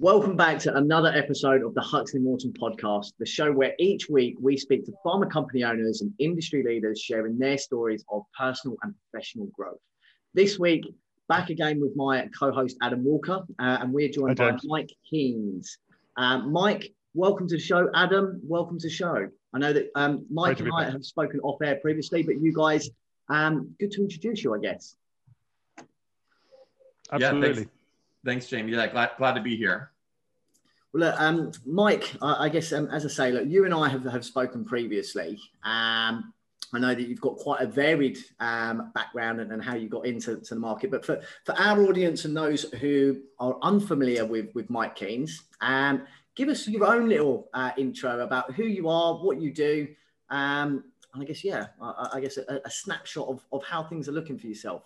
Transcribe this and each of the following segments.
Welcome back to another episode of the Huxley Morton podcast, the show where each week we speak to pharma company owners and industry leaders sharing their stories of personal and professional growth. This week, back again with my co host Adam Walker, uh, and we're joined by Mike Keens. Uh, Mike, welcome to the show. Adam, welcome to the show. I know that um, Mike and I back. have spoken off air previously, but you guys, um, good to introduce you, I guess. Absolutely. Yeah, thanks, Jamie. Yeah, glad, glad to be here. Well, look, um, Mike, I, I guess um, as I say, look, you and I have, have spoken previously. Um, I know that you've got quite a varied um, background and, and, how you got into the market. But for, for our audience and those who are unfamiliar with, with Mike Keens, um, give us your own little uh, intro about who you are, what you do, um, and I guess, yeah, I, I guess a, a, snapshot of, of how things are looking for yourself.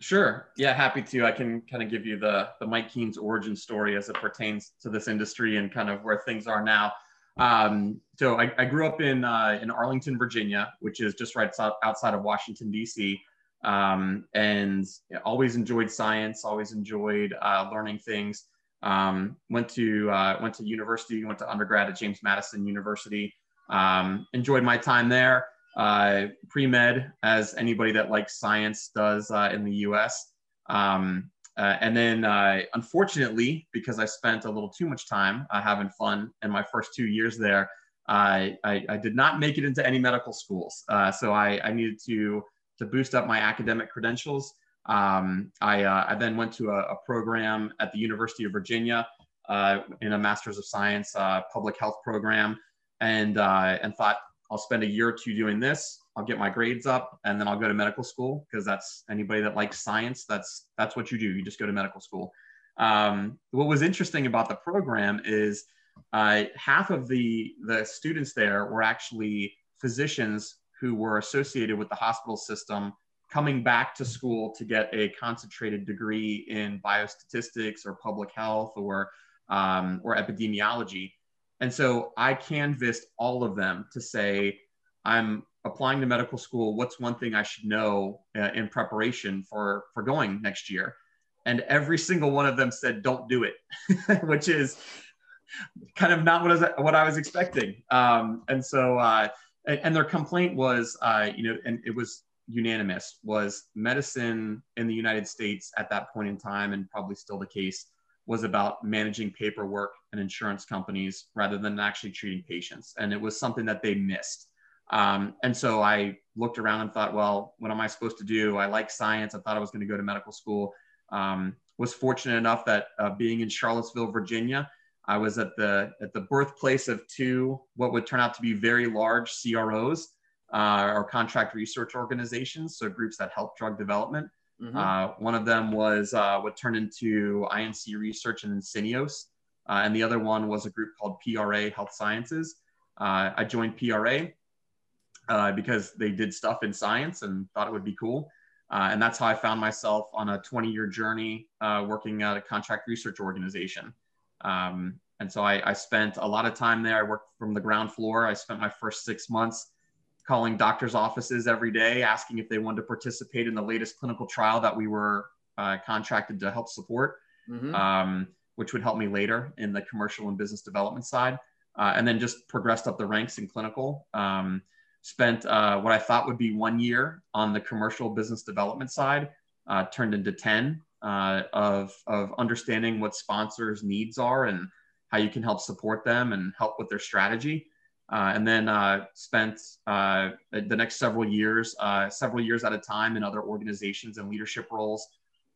Sure. Yeah, happy to. I can kind of give you the, the Mike Keens origin story as it pertains to this industry and kind of where things are now. Um, so I, I, grew up in, uh, in Arlington, Virginia, which is just right outside of Washington, D.C. Um, and always enjoyed science, always enjoyed uh, learning things. Um, went to uh, went to university, went to undergrad at James Madison University. Um, enjoyed my time there uh, pre-med as anybody that likes science does uh, in the US. Um, uh, and then uh, unfortunately, because I spent a little too much time uh, having fun in my first two years there, I, I, I did not make it into any medical schools. Uh, so I, I needed to, to boost up my academic credentials. Um, I, I then went to a, a, program at the University of Virginia in a Master's of Science public health program and, and thought, I'll spend a year or two doing this. I'll get my grades up, and then I'll go to medical school because that's anybody that likes science. That's that's what you do. You just go to medical school. Um, what was interesting about the program is uh, half of the the students there were actually physicians who were associated with the hospital system coming back to school to get a concentrated degree in biostatistics or public health or um, or epidemiology and so I canvassed all of them to say, I'm applying to medical school. What's one thing I should know uh, in preparation for, for going next year? And every single one of them said, don't do it, which is kind of not what I was, what I was expecting. Um, and so, uh, and, their complaint was, uh, you know, and it was unanimous, was medicine in the United States at that point in time, and probably still the case, was about managing paperwork and insurance companies rather than actually treating patients. And it was something that they missed. Um, and so I looked around and thought, well, what am I supposed to do? I like science. I thought I was going to go to medical school. Um, was fortunate enough that uh, being in Charlottesville, Virginia, I was at the at the birthplace of two what would turn out to be very large CROs uh, or contract research organizations, so groups that help drug development. Mm-hmm. Uh, one of them was uh, what turned into INC Research and Syneos, uh, and the other one was a group called PRA Health Sciences. Uh, I joined PRA uh, because they did stuff in science and thought it would be cool. Uh, and that's how I found myself on a 20 year journey working at a contract research organization. Um, and so I, I spent a lot of time there. I worked from the ground floor. I spent my first six months calling doctors' offices every day, asking if they wanted to participate in the latest clinical trial that we were uh, contracted to help support, mm-hmm. um, which would help me later in the commercial and business development side. Uh, and then just progressed up the ranks in clinical. Um, spent uh, what I thought would be one year on the commercial business development side, uh, turned into 10 uh, of, of understanding what sponsors' needs are and how you can help support them and help with their strategy. Uh, and then uh, spent the next several years, several years at a time in other organizations and leadership roles,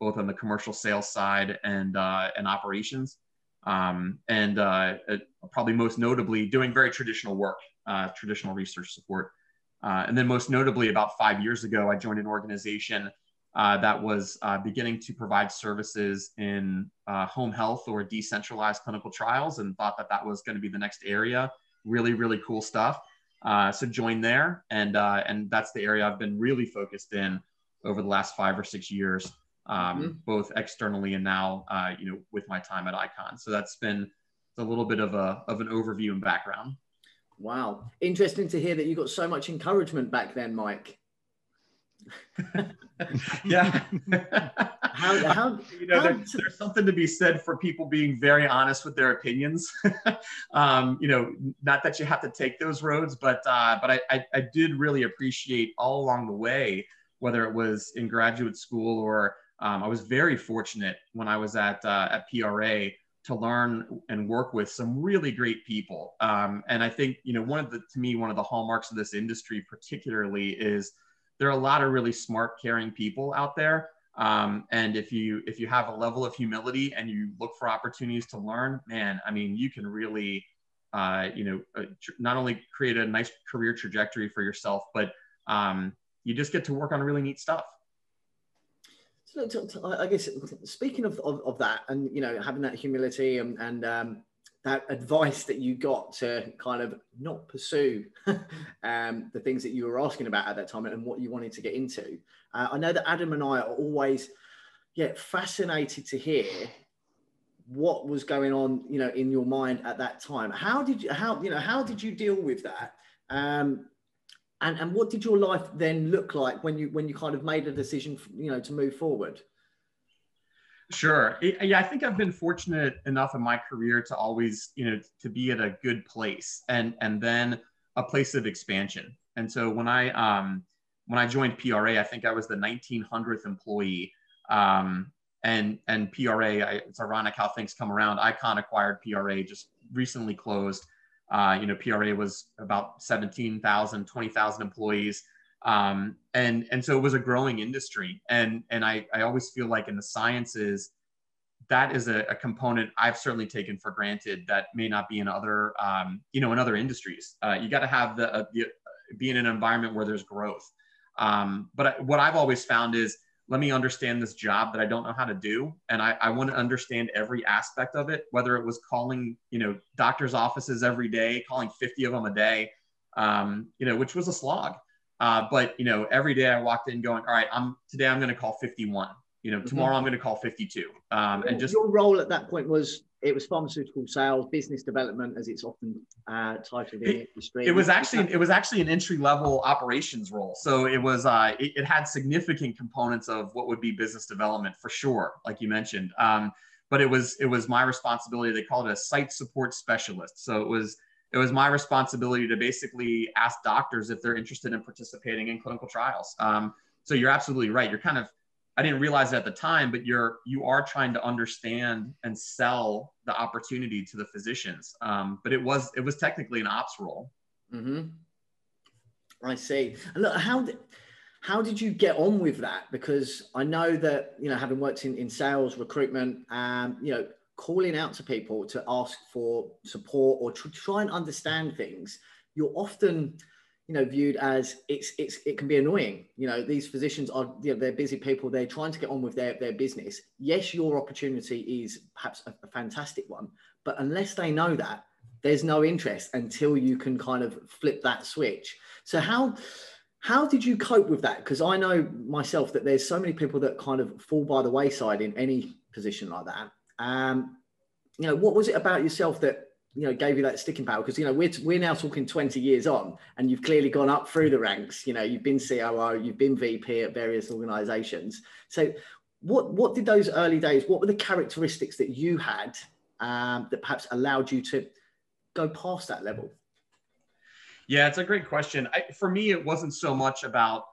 both on the commercial sales side and uh, and operations, um, and uh, probably most notably doing very traditional work, traditional research support. and then most notably, about five years ago, I joined an organization that was beginning to provide services in home health or decentralized clinical trials, and thought that that was going to be the next area really, really cool stuff. Uh, so join there, and uh, and that's the area I've been really focused in over the last five or six years, um, mm-hmm. both externally and now, uh, you know, with my time at Icon. So that's been a little bit of a of an overview and background. Wow, interesting to hear that you got so much encouragement back then, Mike. yeah. how, how, you know, how, there, there's something to be said for people being very honest with their opinions. um, you know, not that you have to take those roads, but uh, but I, I, I did really appreciate all along the way, whether it was in graduate school or um, I was very fortunate when I was at uh, at PRA to learn and work with some really great people. Um, and I think you know one of the to me one of the hallmarks of this industry particularly is there are a lot of really smart, caring people out there. Um, and if you if you have a level of humility and you look for opportunities to learn, man, I mean, you can really, uh, you know, uh, tr- not only create a nice career trajectory for yourself, but um, you just get to work on really neat stuff. I guess speaking of, of, of, that, and you know, having that humility and, and um, that advice that you got to kind of not pursue um, the things that you were asking about at that time and what you wanted to get into. Uh, I know that Adam and I are always, yeah, fascinated to hear what was going on, you know, in your mind at that time. How did you, how, you know, how did you deal with that? Um, and, and what did your life then look like when you, when you kind of made a decision, you know, to move forward? Sure. Yeah, I think I've been fortunate enough in my career to always, you know, to be at a good place and and then a place of expansion. And so when I um when I joined PRA, I think I was the 1900th employee. Um, and and PRA, I, it's ironic how things come around. Icon acquired PRA, just recently closed. Uh, you know, PRA was about 17,000, 20,000 employees. Um, and and so it was a growing industry. And and I, I always feel like in the sciences that is a, a component I've certainly taken for granted that may not be in other um, you know in other industries. Uh, you got to have the, uh, the, be in an environment where there's growth. Um, but what I've always found is let me understand this job that I don't know how to do. And I, I, want to understand every aspect of it, whether it was calling, you know, doctor's offices every day, calling 50 of them a day, um, you know, which was a slog. Uh, but you know, every day I walked in going, all right, I'm today I'm going to call 51. You know, mm-hmm. tomorrow mm-hmm. I'm going to call 52. Um, and just your role at that point was it was pharmaceutical sales, business development, as it's often uh, titled in it, the industry. It was actually it was actually an entry level operations role, so it was uh, it, it, had significant components of what would be business development for sure, like you mentioned. Um, but it was it was my responsibility. They called it a site support specialist. So it was it was my responsibility to basically ask doctors if they're interested in participating in clinical trials. Um, so you're absolutely right. You're kind of, I didn't realize it at the time, but you're you are trying to understand and sell the opportunity to the physicians. Um, but it was it was technically an ops role. Mm-hmm. I see. And look, how did how did you get on with that? Because I know that you know, having worked in, in sales, recruitment, um, you know, calling out to people to ask for support or to try and understand things, you're often you know viewed as it's it's it can be annoying. You know these physicians are you know they're busy people. They're trying to get on with their their business. Yes your opportunity is perhaps a, a fantastic one but unless they know that there's no interest until you can kind of flip that switch. So how how did you cope with that? Because i know myself that there's so many people that kind of fall by the wayside in any position like that. Um, you know, what was it about yourself that you know gave you that sticking power? Because you know we're we're now talking 20 years on, and you've clearly gone up through the ranks. You know, you've been COO, you've been VP at various organisations. So, what what did those early days? What were the characteristics that you had um, that perhaps allowed you to go past that level? Yeah, it's a great question. I, for me, it wasn't so much about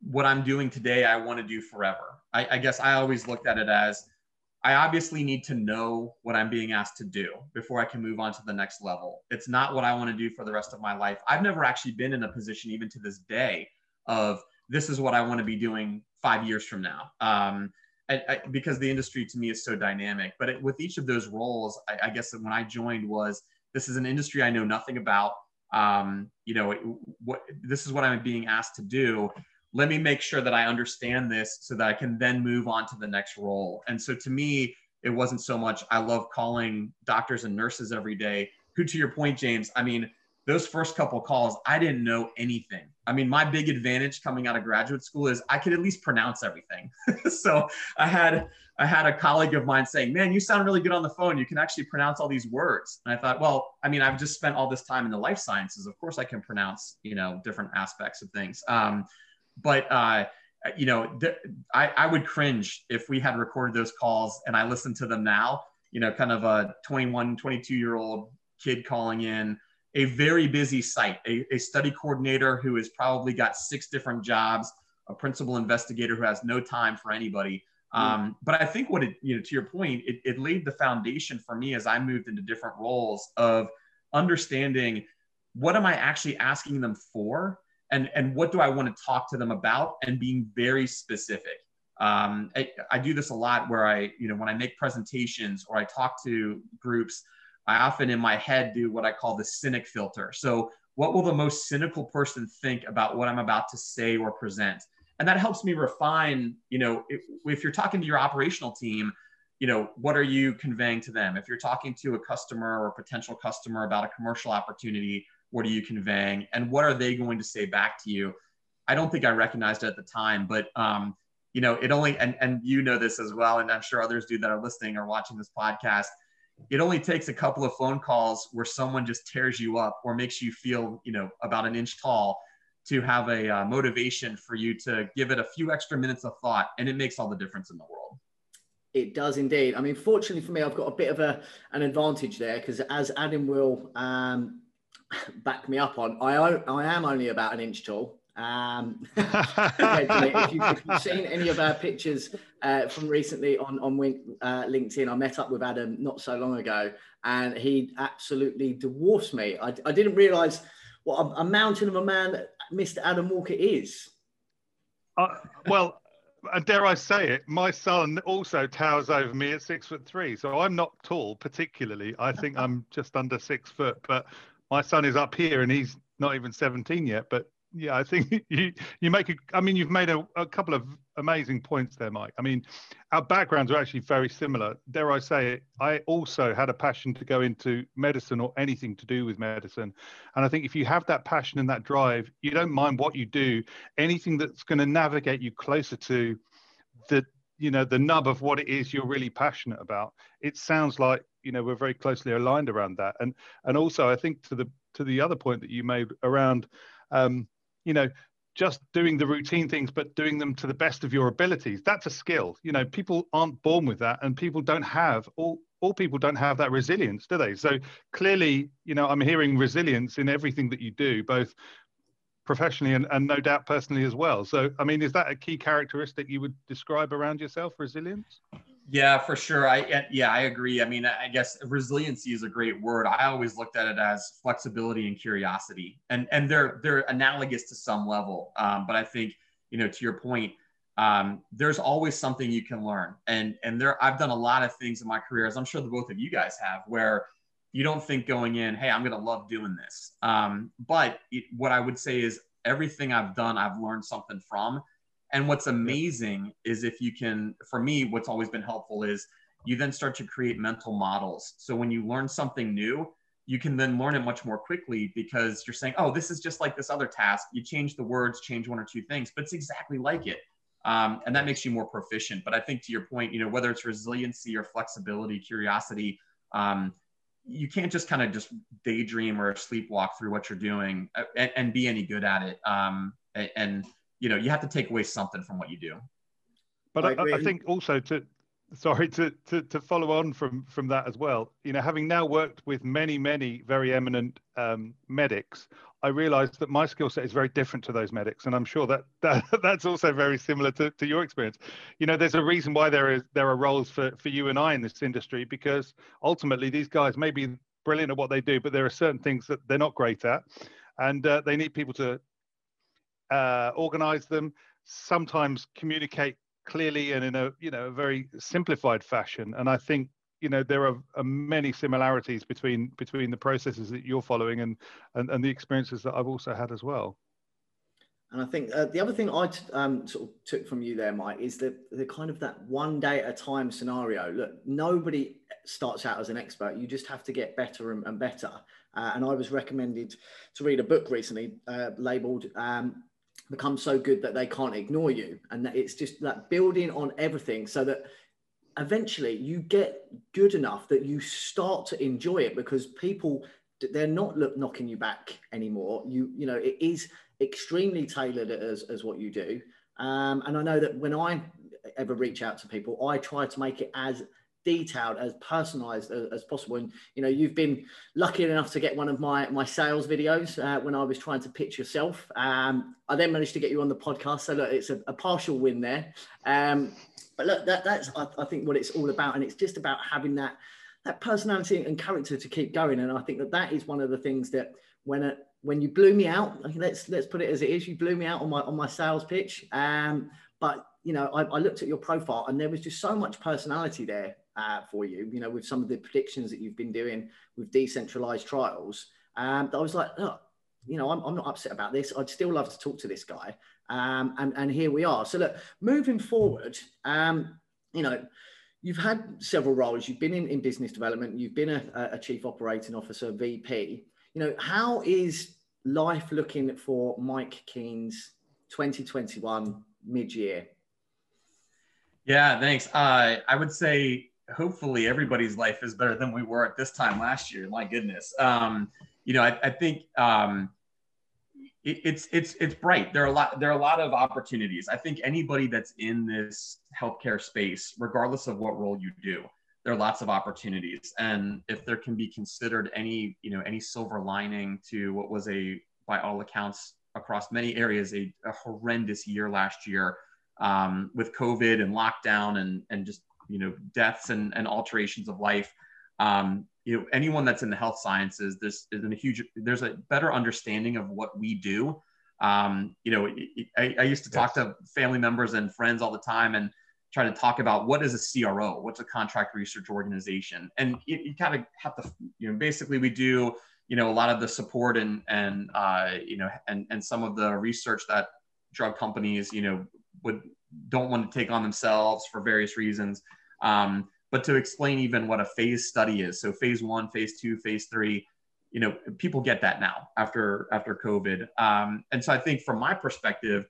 what I'm doing today. I want to do forever. I, I guess I always looked at it as I obviously need to know what I'm being asked to do before I can move on to the next level. It's not what I want to do for the rest of my life. I've never actually been in a position, even to this day, of this is what I want to be doing five years from now. Um, I, I, because the industry to me is so dynamic. But it, with each of those roles, I, I guess when I joined was this is an industry I know nothing about. Um, you know, what this is what I'm being asked to do let me make sure that I understand this so that I can then move on to the next role. And so to me, it wasn't so much I love calling doctors and nurses every day. Who, to your point, James, I mean, those first couple calls, I didn't know anything. I mean, my big advantage coming out of graduate school is I could at least pronounce everything. so I had I had a colleague of mine saying, "Man, you sound really good on the phone. You can actually pronounce all these words." And I thought, well, I mean, I've just spent all this time in the life sciences. Of course, I can pronounce, you know, different aspects of things. Um, but uh, you know, th- I, I would cringe if we had recorded those calls and I listened to them now, you know, kind of a 21, 22 year old kid calling in a very busy site, a, a study coordinator who has probably got six different jobs, a principal investigator who has no time for anybody. Mm. Um, but I think what it, you know, to your point, it, it laid the foundation for me as I moved into different roles of understanding what am I actually asking them for and, and what do I want to talk to them about and being very specific. Um, I, I do this a lot where I, you know, when I make presentations or I talk to groups, I often in my head do what I call the cynic filter. So, what will the most cynical person think about what I'm about to say or present? And that helps me refine, you know, if, if you're talking to your operational team, you know, what are you conveying to them? If you're talking to a customer or a potential customer about a commercial opportunity, what are you conveying? And what are they going to say back to you? I don't think I recognized it at the time, but um, you know, it only and and you know this as well, and I'm sure others do that are listening or watching this podcast it only takes a couple of phone calls where someone just tears you up or makes you feel you know about an inch tall to have a uh, motivation for you to give it a few extra minutes of thought and it makes all the difference in the world it does indeed i mean fortunately for me i've got a bit of a, an advantage there because as adam will um, back me up on I, I am only about an inch tall um, if, you, have seen any of our pictures uh, from recently on on uh, LinkedIn, I met up with Adam not so long ago, and he absolutely dwarfs me. I, I didn't realise what a, a, mountain of a man Mr. Adam Walker is. Uh, well, uh, dare I say it, my son also towers over me at six foot three. So I'm not tall particularly. I think I'm just under six foot, but my son is up here and he's not even 17 yet, but yeah, I think you you make a. I mean, you've made a, a couple of amazing points there, Mike. I mean, our backgrounds are actually very similar. Dare I say it? I also had a passion to go into medicine or anything to do with medicine, and I think if you have that passion and that drive, you don't mind what you do. Anything that's going to navigate you closer to the you know the nub of what it is you're really passionate about. It sounds like you know we're very closely aligned around that, and and also I think to the to the other point that you made around. Um, you know, just doing the routine things, but doing them to the best of your abilities. That's a skill. You know, people aren't born with that, and people don't have all. All people don't have that resilience, do they? So clearly, you know, I'm hearing resilience in everything that you do, both professionally and, and no doubt personally as well. So, I mean, is that a key characteristic you would describe around yourself, resilience? Yeah, for sure. I yeah, I agree. I mean, I guess resiliency is a great word. I always looked at it as flexibility and curiosity, and and they're they're analogous to some level. Um, but I think you know, to your point, um, there's always something you can learn. And and there, I've done a lot of things in my career, as I'm sure the both of you guys have, where you don't think going in, hey, I'm going to love doing this. Um, but it, what I would say is everything I've done, I've learned something from. And what's amazing is if you can, for me, what's always been helpful is you then start to create mental models. So when you learn something new, you can then learn it much more quickly because you're saying, oh, this is just like this other task. You change the words, change one or two things, but it's exactly like it. Um, and that makes you more proficient. But I think to your point, you know, whether it's resiliency or flexibility, curiosity, um, you can't just kind of just daydream or sleepwalk through what you're doing uh, and, and be any good at it. Um, and you know you have to take away something from what you do but I, I, I, think also to sorry to, to to follow on from from that as well you know having now worked with many many very eminent um, medics i realized that my skill set is very different to those medics and i'm sure that, that that's also very similar to, to your experience you know there's a reason why there is there are roles for for you and i in this industry because ultimately these guys may be brilliant at what they do but there are certain things that they're not great at and uh, they need people to uh, organize them, sometimes communicate clearly and in a you know a very simplified fashion. And I think you know there are, are, many similarities between between the processes that you're following and and, and the experiences that I've also had as well. And I think uh, the other thing I um, sort of took from you there, Mike, is the, the kind of that one day at a time scenario. Look, nobody starts out as an expert. You just have to get better and, and better. Uh, and I was recommended to read a book recently uh, labeled um, become so good that they can't ignore you. And that it's just that building on everything so that eventually you get good enough that you start to enjoy it because people they're not look, knocking you back anymore. You you know it is extremely tailored as, as what you do. Um, and I know that when I ever reach out to people, I try to make it as detailed as personalized as, as, possible and you know you've been lucky enough to get one of my my sales videos uh, when i was trying to pitch yourself um, i then managed to get you on the podcast so look it's a, a partial win there um, but look that, that's I, I, think what it's all about and it's just about having that that personality and character to keep going and i think that that is one of the things that when when you blew me out let's let's put it as it is you blew me out on my on my sales pitch um, but you know I, I looked at your profile and there was just so much personality there uh, for you, you know, with some of the predictions that you've been doing with decentralized trials. Um, I was like, look, you know, I'm, I'm not upset about this. I'd still love to talk to this guy. Um, and, and here we are. So look, moving forward, um, you know, you've had several roles. You've been in, in business development. You've been a, a chief operating officer, VP. You know, how is life looking for Mike Keens 2021 mid-year? Yeah, thanks. Uh, I would say hopefully everybody's life is better than we were at this time last year. My goodness. Um, you know, I, I think um, it, it's it's it's bright. There are a lot there are a lot of opportunities. I think anybody that's in this healthcare space, regardless of what role you do, there are lots of opportunities. And if there can be considered any you know any silver lining to what was a by all accounts across many areas a, a horrendous year last year um, with COVID and lockdown and and just you know deaths and, and alterations of life um, you know anyone that's in the health sciences this is a huge there's a better understanding of what we do. Um, you know I, I, used to talk to family members and friends all the time and try to talk about what is a cro what's a contract research organization? And you, you kind of have to you know basically we do you know a lot of the support and and uh, you know and and some of the research that drug companies you know would don't want to take on themselves for various reasons. Um, but to explain even what a phase study is, so phase one, phase two, phase three, you know, people get that now after after COVID. Um, and so I think from my perspective,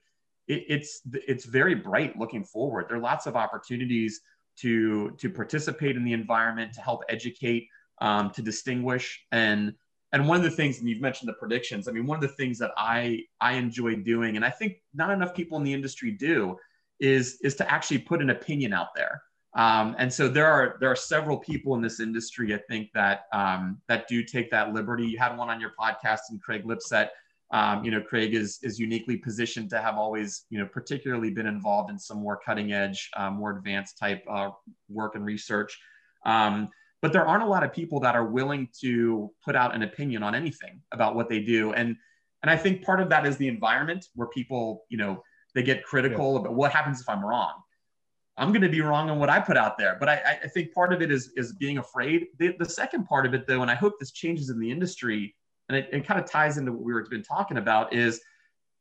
it, it's it's very bright looking forward. There are lots of opportunities to to participate in the environment, to help educate, um, to distinguish, and and one of the things, and you've mentioned the predictions. I mean, one of the things that I I enjoy doing, and I think not enough people in the industry do, is is to actually put an opinion out there. Um, and so there are there are several people in this industry, I think that um, that do take that liberty. You had one on your podcast, and Craig Lipset. Um, you know, Craig is is uniquely positioned to have always, you know, particularly been involved in some more cutting edge, uh, more advanced type uh, work and research. Um, but there aren't a lot of people that are willing to put out an opinion on anything about what they do, and and I think part of that is the environment where people, you know, they get critical yeah. about what happens if I'm wrong I'm going to be wrong on what I put out there. But I, I think part of it is is being afraid. The, the, second part of it, though, and I hope this changes in the industry, and it, it kind of ties into what we've been talking about, is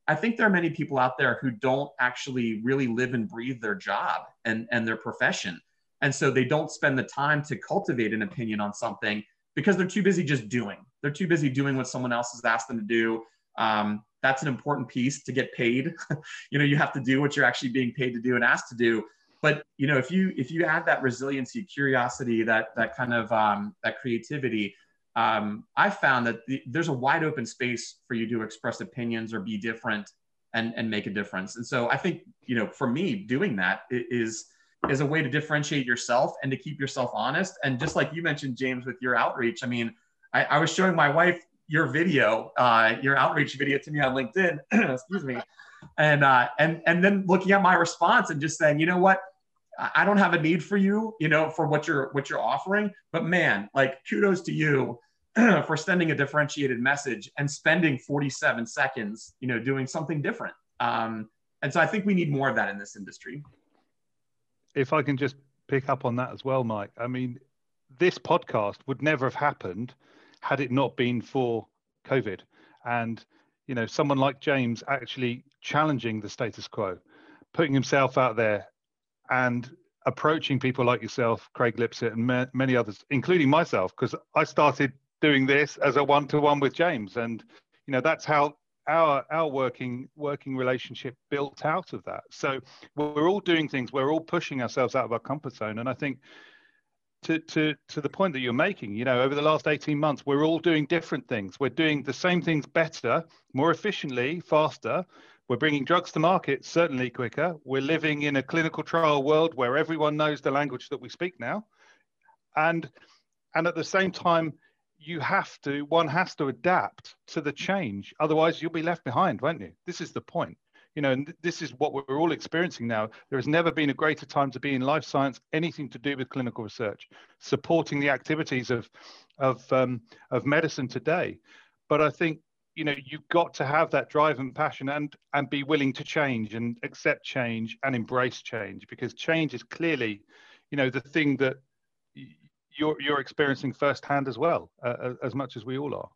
I think there are many people out there who don't actually really live and breathe their job and and their profession, and so they don't spend the time to cultivate an opinion on something because they're too busy just doing. They're too busy doing what someone else has asked them to do. Um, that's an important piece to get paid. you know, you have to do what you're actually being paid to do and asked to do but you know if you if you add that resiliency curiosity that that kind of um, that creativity um, i found that the, there's a wide open space for you to express opinions or be different and and make a difference. And so i think you know for me doing that is is a way to differentiate yourself and to keep yourself honest. And just like you mentioned james with your outreach i mean i, I was showing my wife your video uh, your outreach video to me on linkedin excuse me and uh, and and then looking at my response and just saying you know what I don't have a need for you, you know, for what you're what you're offering. But man, like kudos to you for sending a differentiated message and spending 47 seconds, you know, doing something different. Um, and so I think we need more of that in this industry. If I can just pick up on that as well, Mike. I mean, this podcast would never have happened had it not been for COVID. And, you know, someone like James actually challenging the status quo, putting himself out there and approaching people like yourself, Craig Lipset, and ma- many others, including myself, because I started doing this as a one-to-one with James, and you know that's how our our working working relationship built out of that. So we're all doing things, we're all pushing ourselves out of our comfort zone, and I think. To, to, to the point that you're making, you know, over the last 18 months, we're all doing different things. We're doing the same things better, more efficiently, faster, We're bringing drugs to market certainly quicker. We're living in a clinical trial world where everyone knows the language that we speak now. And, and at the same time, you have to, one has to adapt to the change. Otherwise, you'll be left behind, won't you? This is the point. You know, and this is what we're all experiencing now. There has never been a greater time to be in life science, anything to do with clinical research, supporting the activities of, of, um, of medicine today. But I think you know you've got to have that drive and passion and and be willing to change and accept change and embrace change because change is clearly you know the thing that you're you're experiencing firsthand as well uh, as much as we all are.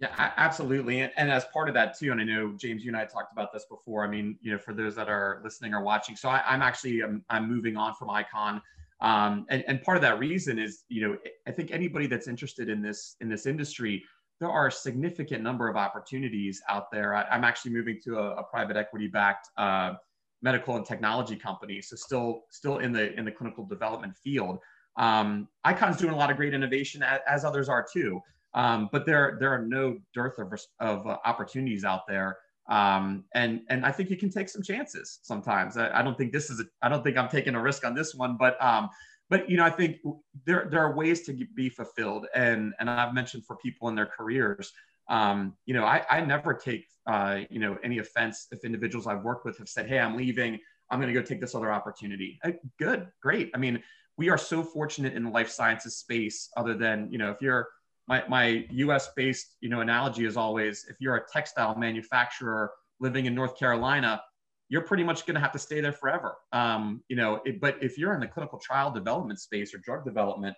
Yeah absolutely. And, and, as part of that too and i know james you and i talked about this before. I mean you know for those that are listening or watching so I, am actually I'm, I'm moving on from icon. Um, and, and part of that reason is you know i think anybody that's interested in this in this industry there are a significant number of opportunities out there. I, am actually moving to a, a private equity backed uh, medical and technology company, so still still in the in the clinical development field. Um, Icon's doing a lot of great innovation, as, as others are too. Um, but there there are no dearth of, of uh, opportunities out there. Um, and and I think you can take some chances sometimes. I, I don't think this is a, I don't think I'm taking a risk on this one, but um, but you know, I think there there are ways to be fulfilled, and and I've mentioned for people in their careers. Um, you know, I, I never take uh, you know any offense if individuals I've worked with have said, "Hey, I'm leaving. I'm going to go take this other opportunity." I, good, great. I mean, we are so fortunate in the life sciences space. Other than you know, if you're my my U.S. based you know analogy is always if you're a textile manufacturer living in North Carolina, you're pretty much going to have to stay there forever. Um, you know, it, but if you're in the clinical trial development space or drug development,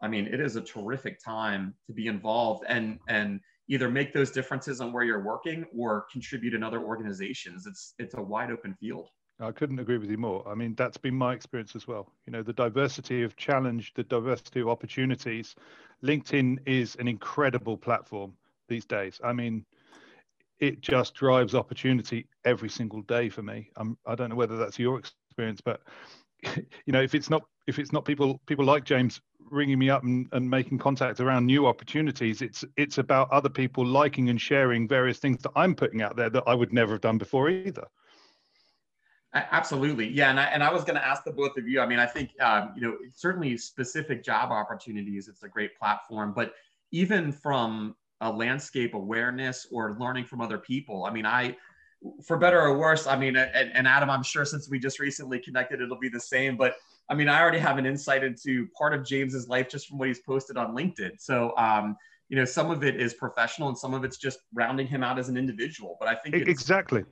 I mean, it is a terrific time to be involved and and either make those differences on where you're working or contribute in other organizations. It's it's a wide open field. I couldn't agree with you more. I mean, that's been my experience as well. You know, the diversity of challenge, the diversity of opportunities. LinkedIn is an incredible platform these days. I mean, it just drives opportunity every single day for me. I'm, I don't know whether that's your experience, but you know, if it's not if it's not people people like James ringing me up and, and making contact around new opportunities, it's it's about other people liking and sharing various things that I'm putting out there that I would never have done before either. Absolutely, yeah, and I, and I was going to ask the both of you. I mean, I think um, you know certainly specific job opportunities. It's a great platform, but even from a landscape awareness or learning from other people. I mean, I, for better or worse, I mean, and, and Adam, I'm sure since we just recently connected, it'll be the same. But I mean, I already have an insight into part of James's life just from what he's posted on LinkedIn. So, um, you know, some of it is professional and some of it's just rounding him out as an individual. But I think it's, exactly.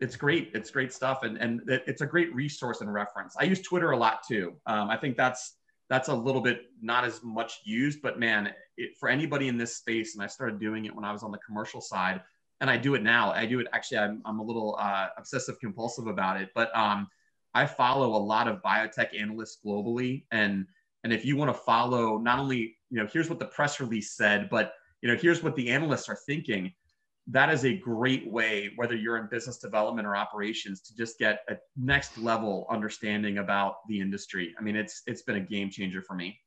It's great. It's great stuff, and and it's a great resource and reference. I use Twitter a lot too. Um, I think that's that's a little bit not as much used, but man, it, for anybody in this space, and I started doing it when I was on the commercial side, and I do it now. I do it actually. I'm, I'm a little uh, obsessive compulsive about it, but um, I follow a lot of biotech analysts globally, and and if you want to follow, not only you know, here's what the press release said, but you know, here's what the analysts are thinking that is a great way, whether you're in business development or operations, to just get a next level understanding about the industry. I mean, it's it's been a game changer for me.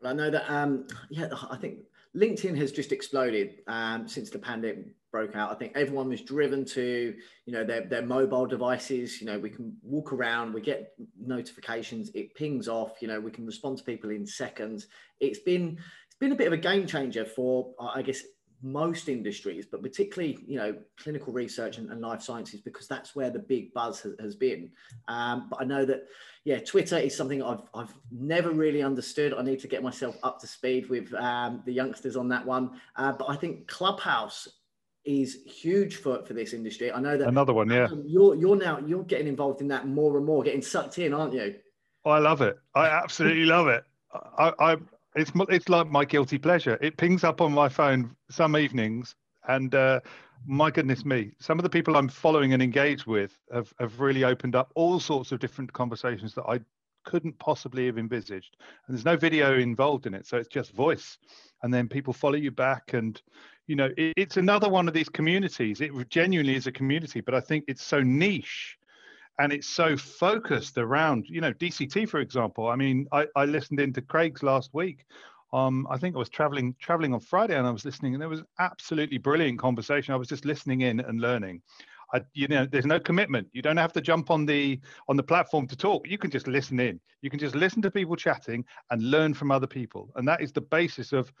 Well, I know that um, yeah, I think LinkedIn has just exploded um, since the pandemic broke out. I think everyone was driven to, you know, their, their mobile devices. You know, we can walk around, we get notifications, it pings off. You know, we can respond to people in seconds. It's been it's been a bit of a game changer for, I guess, most industries, but particularly you know clinical research and, and life sciences because that's where the big buzz has, has been. Um, but I know that yeah, Twitter is something I've I've never really understood. I need to get myself up to speed with um, the youngsters on that one. Uh, but I think Clubhouse is huge for, for this industry. I know that another one, yeah. you're you're now you're getting involved in that more and more, getting sucked in, aren't you? I love it. I absolutely love it. I, I it's it's like my guilty pleasure. It pings up on my phone some evenings, and uh, my goodness me, some of the people I'm following and engaged with have have really opened up all sorts of different conversations that I couldn't possibly have envisaged. And there's no video involved in it, so it's just voice, and then people follow you back, and you know it, it's another one of these communities. It genuinely is a community, but I think it's so niche and it's so focused around you know dct for example i mean i, I listened into craig's last week um, I think I was traveling traveling on Friday and I was listening, and there was absolutely brilliant conversation. I was just listening in and learning. I, you know, there's no commitment. You don't have to jump on the on the platform to talk. You can just listen in. You can just listen to people chatting and learn from other people, and that is the basis of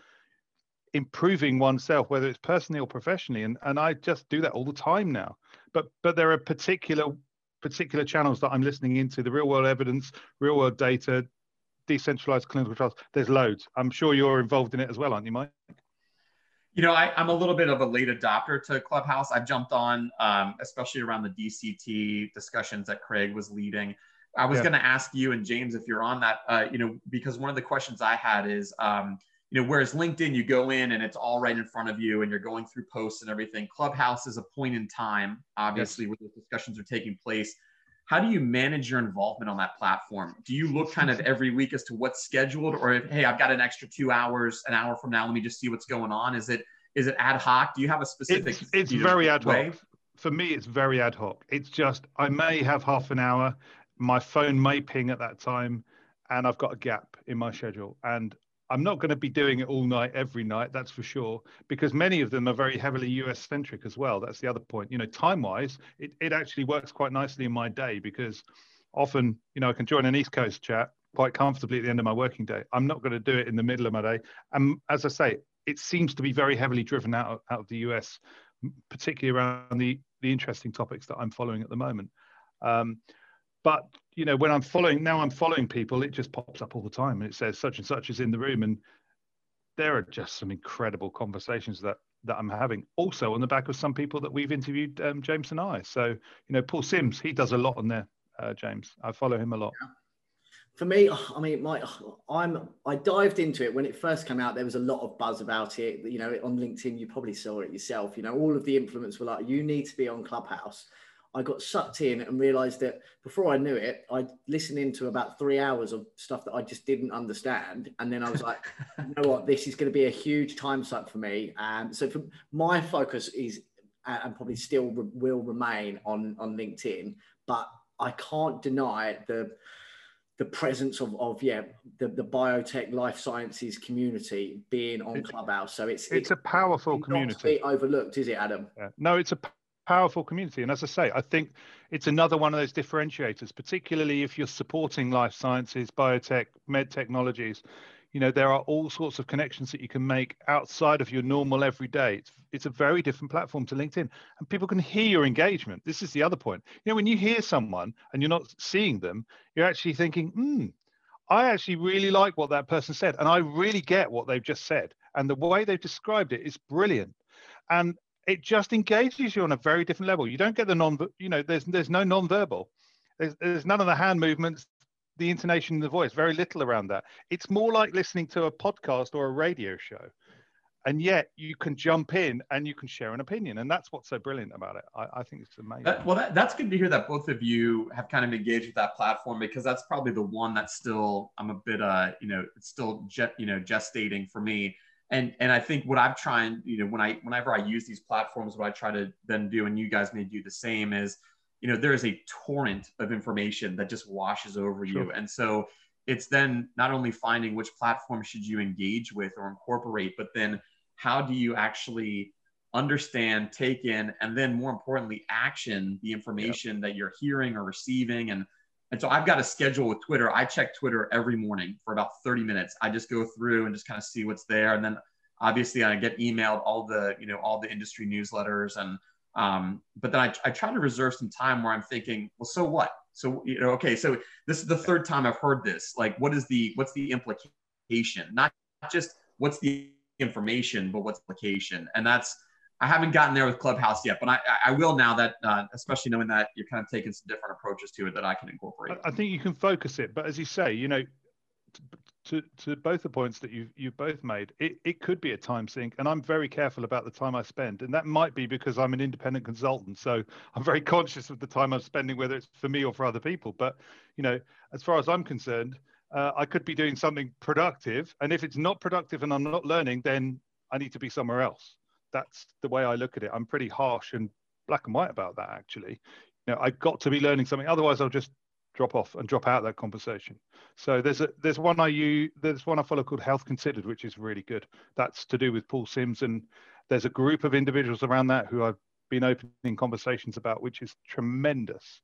improving oneself, whether it's personally or professionally. And and I just do that all the time now. But but there are particular particular channels that I'm listening into: the real world evidence, real world data, decentralized clinical trials. There's loads. I'm sure you're involved in it as well, aren't you, Mike? You know, I, am a little bit of a late adopter to Clubhouse. I've jumped on, um, especially around the DCT discussions that Craig was leading. I was yeah. going to ask you and James if you're on that, uh, you know, because one of the questions I had is, um, you know, whereas LinkedIn, you go in and it's all right in front of you and you're going through posts and everything. Clubhouse is a point in time, obviously, yes. where the discussions are taking place how do you manage your involvement on that platform? Do you look kind of every week as to what's scheduled, or if, hey, I've got an extra two hours, an hour from now, let me just see what's going on? Is it is it ad hoc? Do you have a specific? It's, it's very ad hoc. For me, it's very ad hoc. It's just I may have half an hour, my phone may ping at that time, and I've got a gap in my schedule, and I'm not going to be doing it all night, every night, that's for sure, because many of them are very heavily US centric as well. That's the other point. You know, time wise, it, it actually works quite nicely in my day because often, you know, I can join an East Coast chat quite comfortably at the end of my working day. I'm not going to do it in the middle of my day. And as I say, it seems to be very heavily driven out of, out of the US, particularly around the, the interesting topics that I'm following at the moment. Um, but you know, when I'm following now, I'm following people. It just pops up all the time, and it says such and such is in the room, and there are just some incredible conversations that that I'm having. Also, on the back of some people that we've interviewed, um, James and I. So, you know, Paul Sims, he does a lot on there. Uh, James, I follow him a lot. Yeah. For me, I mean, my I'm I dived into it when it first came out. There was a lot of buzz about it. You know, on LinkedIn, you probably saw it yourself. You know, all of the influencers were like, "You need to be on Clubhouse." I got sucked in and realized that before I knew it, I'd listened into about three hours of stuff that I just didn't understand. And then I was like, you know what, this is going to be a huge time suck for me. And so for my focus is, and probably still will remain on, on LinkedIn, but I can't deny the, the presence of, of yeah the, the biotech life sciences community being on Clubhouse. So it's it's, it's a powerful community. overlooked, is it, Adam? Yeah. No, it's a powerful community. And as I say, I think it's another one of those differentiators, particularly if you're supporting life sciences, biotech, med technologies. You know, there are all sorts of connections that you can make outside of your normal everyday. It's, it's a very different platform to LinkedIn, and people can hear your engagement. This is the other point. You know, when you hear someone and you're not seeing them, you're actually thinking, hmm, I actually really like what that person said, and I really get what they've just said. And the way they've described it is brilliant. And it just engages you on a very different level. You don't get the non, you know, there's there's no non-verbal. There's, there's none of the hand movements, the intonation in the voice, very little around that. It's more like listening to a podcast or a radio show. And yet you can jump in and you can share an opinion. And that's what's so brilliant about it. I, I think it's amazing. That, well, that, that's good to hear that both of you have kind of engaged with that platform because that's probably the one that's still, I'm a bit, uh, you know, it's still, jet, you know, gestating for me and and I think what I'm trying, you know, when I whenever I use these platforms, what I try to then do, and you guys may do the same, is you know there is a torrent of information that just washes over sure. you, and so it's then not only finding which platform should you engage with or incorporate, but then how do you actually understand, take in, and then more importantly, action the information yep. that you're hearing or receiving, and and so I've got a schedule with Twitter. I check Twitter every morning for about 30 minutes. I just go through and just kind of see what's there. And then obviously I get emailed all the, you know, all the industry newsletters. And, um, but then I, I try to reserve some time where I'm thinking, well, so what? So, you know, okay, so this is the third time I've heard this. Like, what is the, what's the implication? Not just what's the information, but what's the implication? And that's, I haven't gotten there with Clubhouse yet, but I, I will now that, uh, especially knowing that you're kind of taking some different approaches to it that I can incorporate. I think you can focus it, but as you say, you know, to, to both the points that you've, you've both made, it, it could be a time sink. And I'm very careful about the time I spend. And that might be because I'm an independent consultant. So I'm very conscious of the time I'm spending, whether it's for me or for other people. But, you know, as far as I'm concerned, uh, I could be doing something productive. And if it's not productive and I'm not learning, then I need to be somewhere else that's the way I look at it. I'm pretty harsh and black and white about that actually. You know, I've got to be learning something. Otherwise, I'll just drop off and drop out that conversation. So there's a there's one I use there's one I follow called Health Considered, which is really good. That's to do with Paul Sims, and there's a group of individuals around that who I've been opening conversations about, which is tremendous.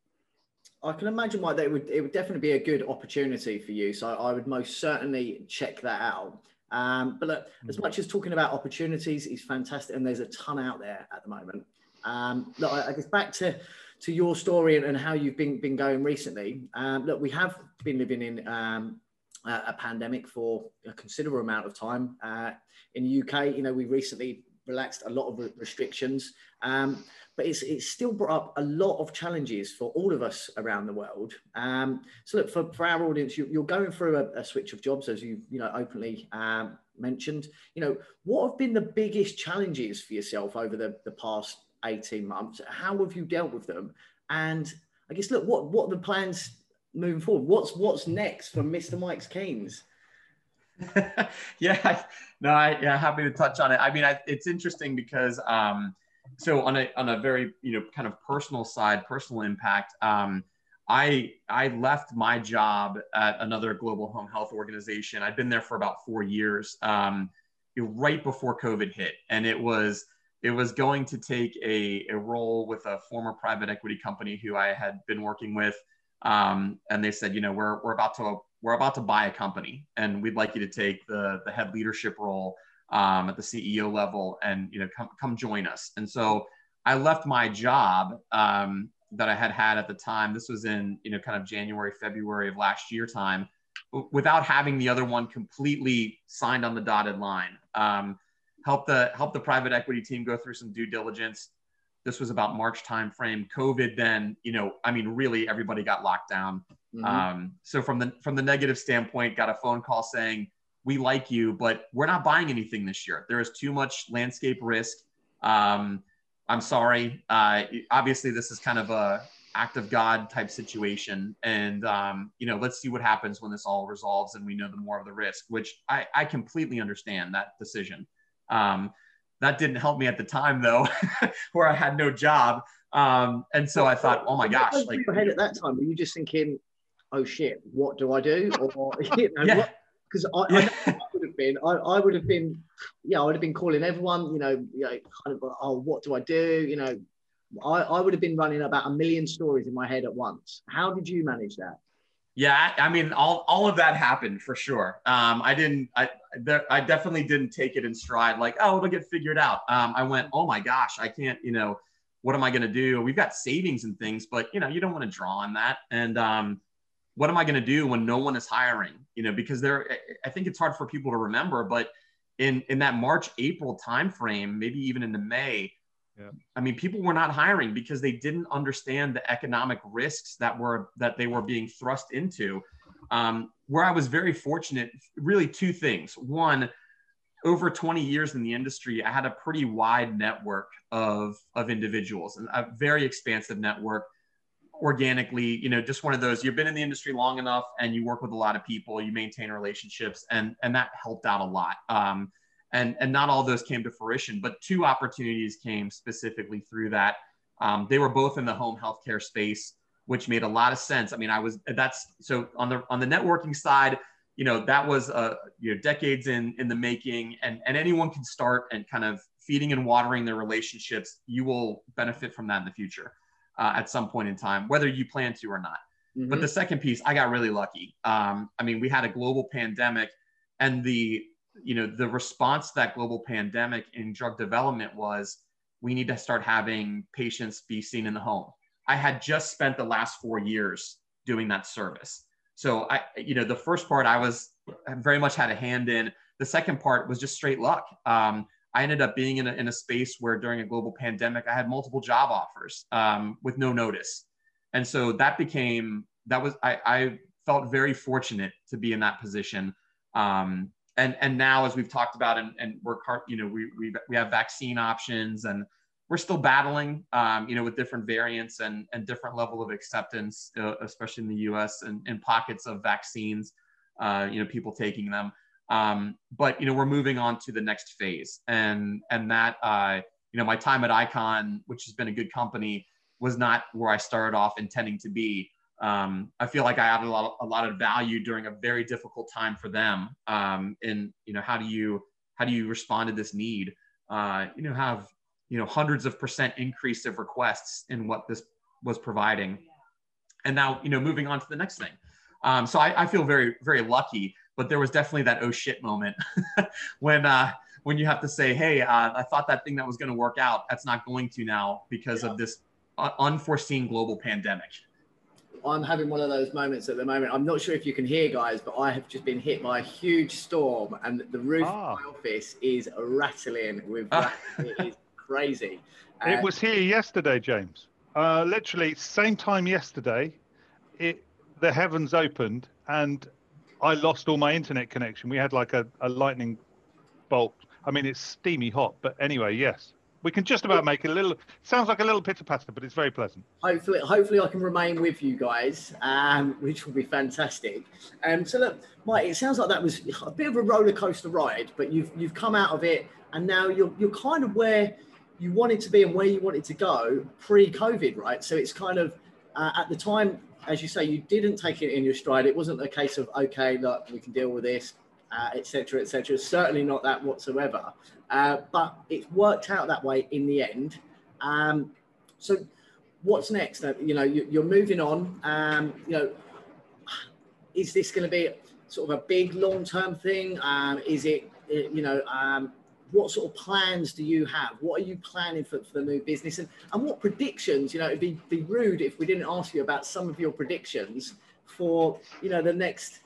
I can imagine why they would. It would definitely be a good opportunity for you. So I would most certainly check that out. Um, but look, as mm. much as talking about opportunities is fantastic, and there's a ton out there at the moment. Um, look, I, I guess back to to your story and, and how you've been been going recently. Um, look, we have been living in um, a, a, pandemic for a considerable amount of time uh, in the UK. You know, we recently relaxed a lot of restrictions. Um, but it's, it's still brought up a lot of challenges for all of us around the world. Um, so look, for, for our audience, you, are going through a, a, switch of jobs, as you you know openly um, mentioned. You know, what have been the biggest challenges for yourself over the, the past 18 months? How have you dealt with them? And I guess, look, what, what the plans moving forward? What's, what's next for Mr. Mike's Keens? yeah, no, I, yeah, happy to touch on it. I mean, I, it's interesting because, um, so on a on a very you know kind of personal side, personal impact. Um, I I left my job at another global home health organization. I'd been there for about four years, um, right before COVID hit, and it was it was going to take a, a role with a former private equity company who I had been working with, um, and they said, you know, we're we're about to we're about to buy a company, and we'd like you to take the the head leadership role um, at the CEO level and you know come come join us. And so I left my job um, that I had had at the time. This was in you know kind of January February of last year time, without having the other one completely signed on the dotted line. Um, help the help the private equity team go through some due diligence. This was about March timeframe. COVID then, you know, I mean, really everybody got locked down. Mm-hmm. Um, so from the from the negative standpoint, got a phone call saying we like you, but we're not buying anything this year. There is too much landscape risk. Um, I'm sorry. Uh, obviously, this is kind of a act of God type situation, and um, you know, let's see what happens when this all resolves and we know the more of the risk. Which I, I completely understand that decision. Um, that didn't help me at the time though, where I had no job. Um, and so I thought, oh my gosh, like at that time, were you just thinking, oh shit, what do I do? Or you know, yeah. what, because I, yeah. I, would have been, I, I, would have been, yeah, I would have been calling everyone, you know, you know, kind of, oh, what do I do? You know, I, I would have been running about a million stories in my head at once. How did you manage that? Yeah, I, mean, all, all of that happened for sure. Um, I didn't, I, there, I definitely didn't take it in stride, like, oh, it'll get figured out. Um, I went, oh my gosh, I can't, you know, what am I going to do? We've got savings and things, but you know, you don't want to draw on that. And, um, what am I going to do when no one is hiring? You know, because there, I think it's hard for people to remember, but in in that March April timeframe, maybe even into May, yeah. I mean, people were not hiring because they didn't understand the economic risks that were that they were being thrust into. Um, where I was very fortunate, really two things. One, over 20 years in the industry, I had a pretty wide network of of individuals and a very expansive network organically, you know, just one of those, you've been in the industry long enough and you work with a lot of people, you maintain relationships and, and that helped out a lot. Um, and, and not all those came to fruition, but two opportunities came specifically through that. Um, they were both in the home healthcare space, which made a lot of sense. I mean, I was, that's, so on the, on the networking side, you know, that was, uh, you know, decades in, in the making and, and anyone can start and kind of feeding and watering their relationships. You will benefit from that in the future uh, at some point in time, whether you plan to or not. Mm-hmm. But the second piece, I got really lucky. Um, I mean, we had a global pandemic, and the you know the response to that global pandemic in drug development was we need to start having patients be seen in the home. I had just spent the last four years doing that service. So I, you know, the first part I was I very much had a hand in. The second part was just straight luck. Um, I ended up being in a, in a space where during a global pandemic, I had multiple job offers um, with no notice. And so that became, that was, I, I felt very fortunate to be in that position. Um, and, and now, as we've talked about, and, and we're, you know, we, we, we have vaccine options and we're still battling, um, you know, with different variants and, and different level of acceptance, uh, especially in the US and in pockets of vaccines, uh, you know, people taking them. Um, but you know, we're moving on to the next phase, and and that uh, you know, my time at Icon, which has been a good company, was not where I started off intending to be. um, I feel like I added a lot, of, a lot of value during a very difficult time for them. Um, and you know, how do you how do you respond to this need? Uh, you know, have you know hundreds of percent increase of requests in what this was providing, and now you know, moving on to the next thing. Um, so I, I, feel very very lucky, but there was definitely that oh shit moment when uh, when you have to say, hey, uh, I thought that thing that was going to work out, that's not going to now because yeah. of this uh, unforeseen global pandemic. I'm having one of those moments at the moment. I'm not sure if you can hear, guys, but I have just been hit by a huge storm, and the roof ah. of my office is rattling with. Ah. it is crazy. it uh, was here yesterday, James. Uh, literally same time yesterday. It the heavens opened and I lost all my internet connection. We had like a, a lightning bolt. I mean, it's steamy hot, but anyway, yes we can just about make it a little. Sounds like a little pitter patter, but it's very pleasant. Hopefully, hopefully I can remain with you guys, um, which will be fantastic. Um, so look, Mike, it sounds like that was a bit of a roller coaster ride, but you've you've come out of it, and now you're you're kind of where you wanted to be and where you wanted to go pre-COVID, right? So it's kind of uh, at the time, as you say, you didn't take it in your stride. It wasn't a case of okay, look, we can deal with this etc., uh, etc. Et Certainly not that whatsoever. Uh, but it's worked out that way in the end. Um, so, what's next? Uh, you know, you, are moving on. Um, you know, is this going to be sort of a big long-term thing? Um, is it, you know, um, what sort of plans do you have? What are you planning for, for the new business? And, and what predictions, you know, it'd be, be rude if we didn't ask you about some of your predictions for, you know, the next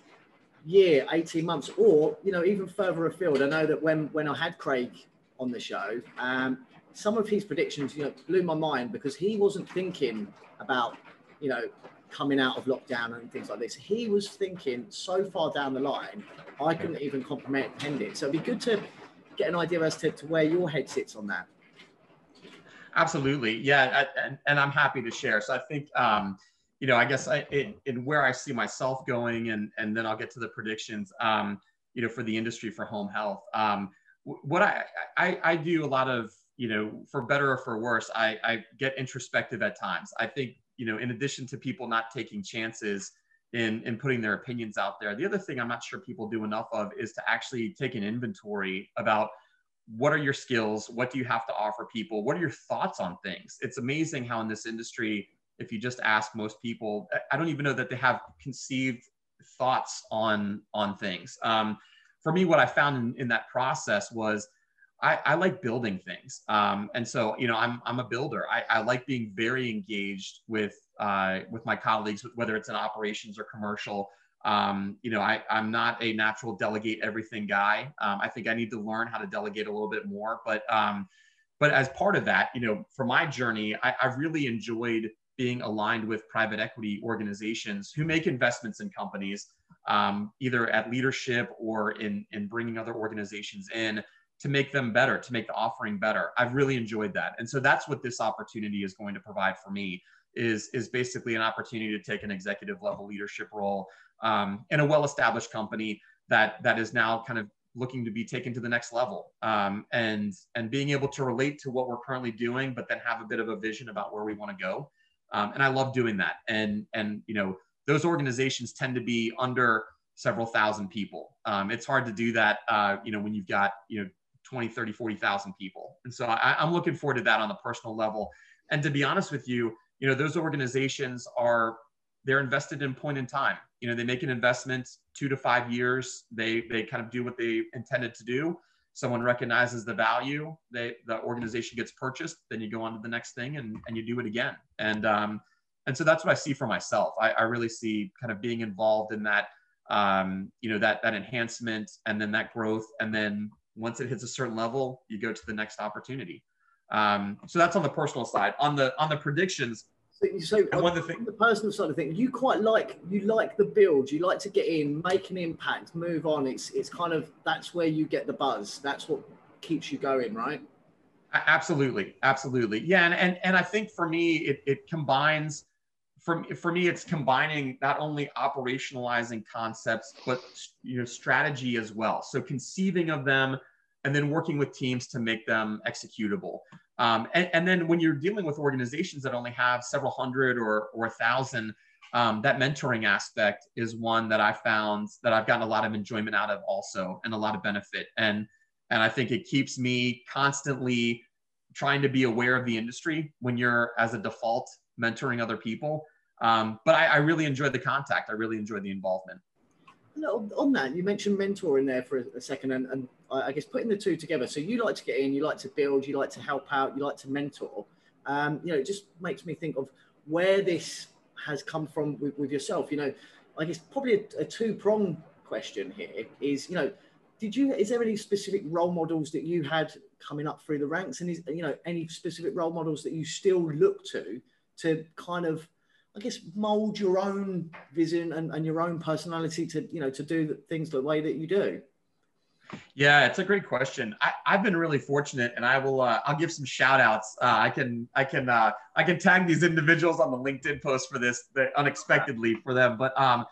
year, 18 months, or, you know, even further afield. I know that when, when I had Craig on the show, um, some of his predictions, you know, blew my mind because he wasn't thinking about, you know, coming out of lockdown and things like this. He was thinking so far down the line, I couldn't even comprehend it. So it'd be good to get an idea as to, to where your head sits on that. Absolutely. Yeah. And, and I'm happy to share. So I think, um, you know, I guess I, in, in where I see myself going, and and then I'll get to the predictions. Um, you know, for the industry for home health. Um, what I, I I do a lot of, you know, for better or for worse, I I get introspective at times. I think, you know, in addition to people not taking chances in in putting their opinions out there, the other thing I'm not sure people do enough of is to actually take an inventory about what are your skills what do you have to offer people what are your thoughts on things it's amazing how in this industry if you just ask most people, I don't even know that they have conceived thoughts on on things. Um, for me, what I found in, in that process was I, I like building things, um, and so you know I'm I'm a builder. I, I like being very engaged with uh, with my colleagues, whether it's in operations or commercial. Um, you know, I, I'm not a natural delegate everything guy. Um, I think I need to learn how to delegate a little bit more. But um, but as part of that, you know, for my journey, I, I've really enjoyed being aligned with private equity organizations who make investments in companies, um, either at leadership or in, in bringing other organizations in to make them better, to make the offering better. I've really enjoyed that. And so that's what this opportunity is going to provide for me is, is basically an opportunity to take an executive level leadership role um, in a well-established company that, that is now kind of looking to be taken to the next level um, and and being able to relate to what we're currently doing but then have a bit of a vision about where we want to go um, and I love doing that. And and you know those organizations tend to be under several thousand people. Um, it's hard to do that, uh, you know, when you've got you know 20, 30, 40,000 people. And so I, I'm looking forward to that on the personal level. And to be honest with you, you know, those organizations are they're invested in point in time. You know, they make an investment two to five years. They they kind of do what they intended to do someone recognizes the value, they, the organization gets purchased, then you go on to the next thing and, and you do it again. And, um, and so that's what I see for myself. I, I really see kind of being involved in that, um, you know, that, that enhancement and then that growth. And then once it hits a certain level, you go to the next opportunity. Um, so that's on the personal side. On the, on the predictions, so, so and one of the, thing, the personal side of things, you quite like you like the build. You like to get in, make an impact, move on. It's it's kind of that's where you get the buzz. That's what keeps you going, right? Absolutely, absolutely, yeah. And and and I think for me, it it combines. For, for me, it's combining not only operationalizing concepts, but you know strategy as well. So conceiving of them, and then working with teams to make them executable. Um, and, and, then when you're dealing with organizations that only have several hundred or, or a thousand, um, that mentoring aspect is one that I found that I've gotten a lot of enjoyment out of also and a lot of benefit. And and I think it keeps me constantly trying to be aware of the industry when you're as a default mentoring other people. Um, but I, I, really enjoy the contact. I really enjoy the involvement. On that, you mentioned mentoring there for a second, and, and I guess putting the two together. So you like to get in, you like to build, you like to help out, you like to mentor. Um, you know, it just makes me think of where this has come from with, with yourself. You know, I guess probably a, a two prong question here is, you know, did you is there any specific role models that you had coming up through the ranks and is you know any specific role models that you still look to to kind of i guess mold your own vision and, and your own personality to you know to do things the way that you do? Yeah it's a great question. I, have been really fortunate and i will uh, i'll give some shout outs uh, i can i can uh, i can tag these individuals on the linkedin post for this unexpectedly for them. But um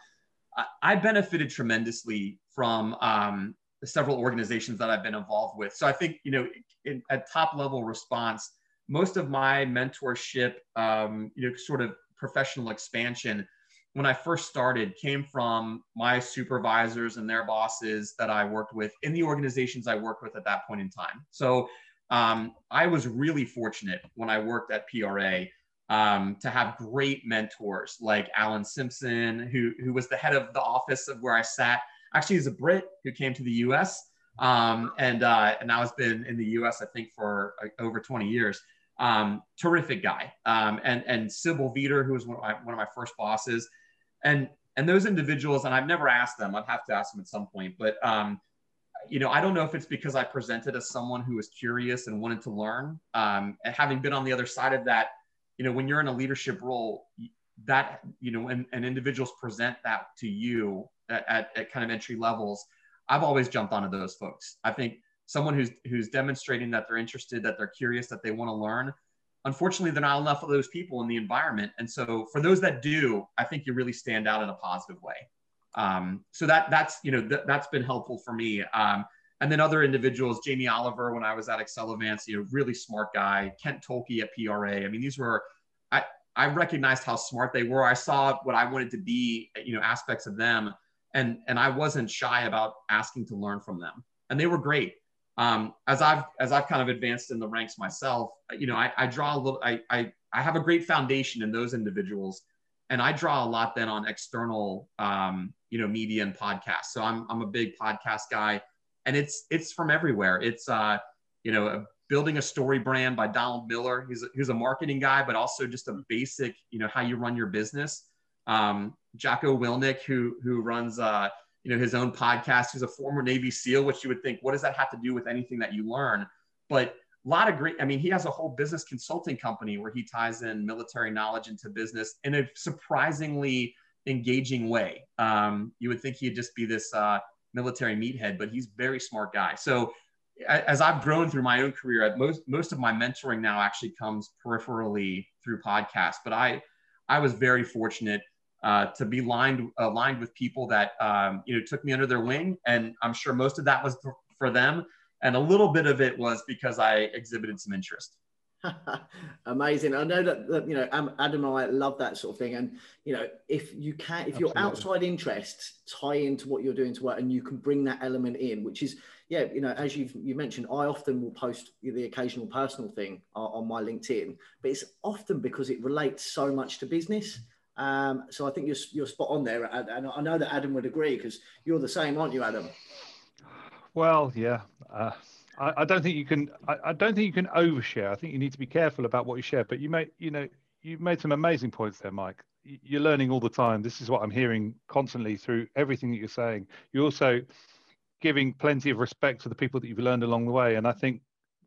I, I benefited tremendously from um, several organizations that I've been involved with. So I think, you know, in, at top level response, most of my mentorship, um, you know, sort of professional expansion when I first started came from my supervisors and their bosses that I worked with in the organizations I worked with at that point in time. So um, I was really fortunate when I worked at PRA um, to have great mentors like Alan Simpson, who, who was the head of the office of where I sat Actually, he's a Brit who came to the U.S. Um, and uh, and now has been in the U.S. I think for uh, over 20 years. Um, terrific guy. Um, and and Sybil Veeder, who was one of, my, one of my first bosses, and and those individuals, and I've never asked them. I'd have to ask them at some point, but um, you know, I don't know if it's because I presented as someone who was curious and wanted to learn. Um, and having been on the other side of that, you know, when you're in a leadership role, that you know, and, and individuals present that to you at, at kind of entry levels, I've always jumped onto those folks. I think someone who's who's demonstrating that they're interested, that they're curious, that they want to learn. Unfortunately, there are not enough of those people in the environment, and so for those that do, I think you really stand out in a positive way. Um, so that that's you know th- that's been helpful for me. Um, and then other individuals, Jamie Oliver, when I was at Accelovance, you know, really smart guy. Kent Tolke at PRA. I mean, these were I I recognized how smart they were. I saw what I wanted to be, you know, aspects of them and and I wasn't shy about asking to learn from them, and they were great. Um, as I've as I've kind of advanced in the ranks myself, you know, I, I draw a little, I, I I have a great foundation in those individuals, and I draw a lot then on external, um, you know, media and podcasts. So I'm I'm a big podcast guy, and it's it's from everywhere. It's uh, you know, building a story brand by Donald Miller. He's a, he's a marketing guy, but also just a basic, you know, how you run your business. Um, Jocko Willink, who who runs uh, you know his own podcast, He's a former Navy SEAL, which you would think, what does that have to do with anything that you learn? But a lot of great. I mean, he has a whole business consulting company where he ties in military knowledge into business in a surprisingly engaging way. Um, you would think he'd just be this uh, military meathead, but he's very smart guy. So as I've grown through my own career, most most of my mentoring now actually comes peripherally through podcasts. But I I was very fortunate uh, to be lined aligned with people that um, you know took me under their wing, and I'm sure most of that was for, them, and a little bit of it was because I exhibited some interest. Amazing. I know that, that, you know Adam and I love that sort of thing, and you know if you can, if Absolutely. your outside interests tie into what you're doing to work, and you can bring that element in, which is yeah, you know as you've you mentioned, I often will post the occasional personal thing on, on my LinkedIn, but it's often because it relates so much to business. Um, so I think you're, you're spot on there. And I know that Adam would agree because you're the same, aren't you, Adam? Well, yeah. Uh, I, I, don't think you can. I, I, don't think you can overshare. I think you need to be careful about what you share. But you made, you know, you made some amazing points there, Mike. You're learning all the time. This is what I'm hearing constantly through everything that you're saying. You're also giving plenty of respect to the people that you've learned along the way. And I think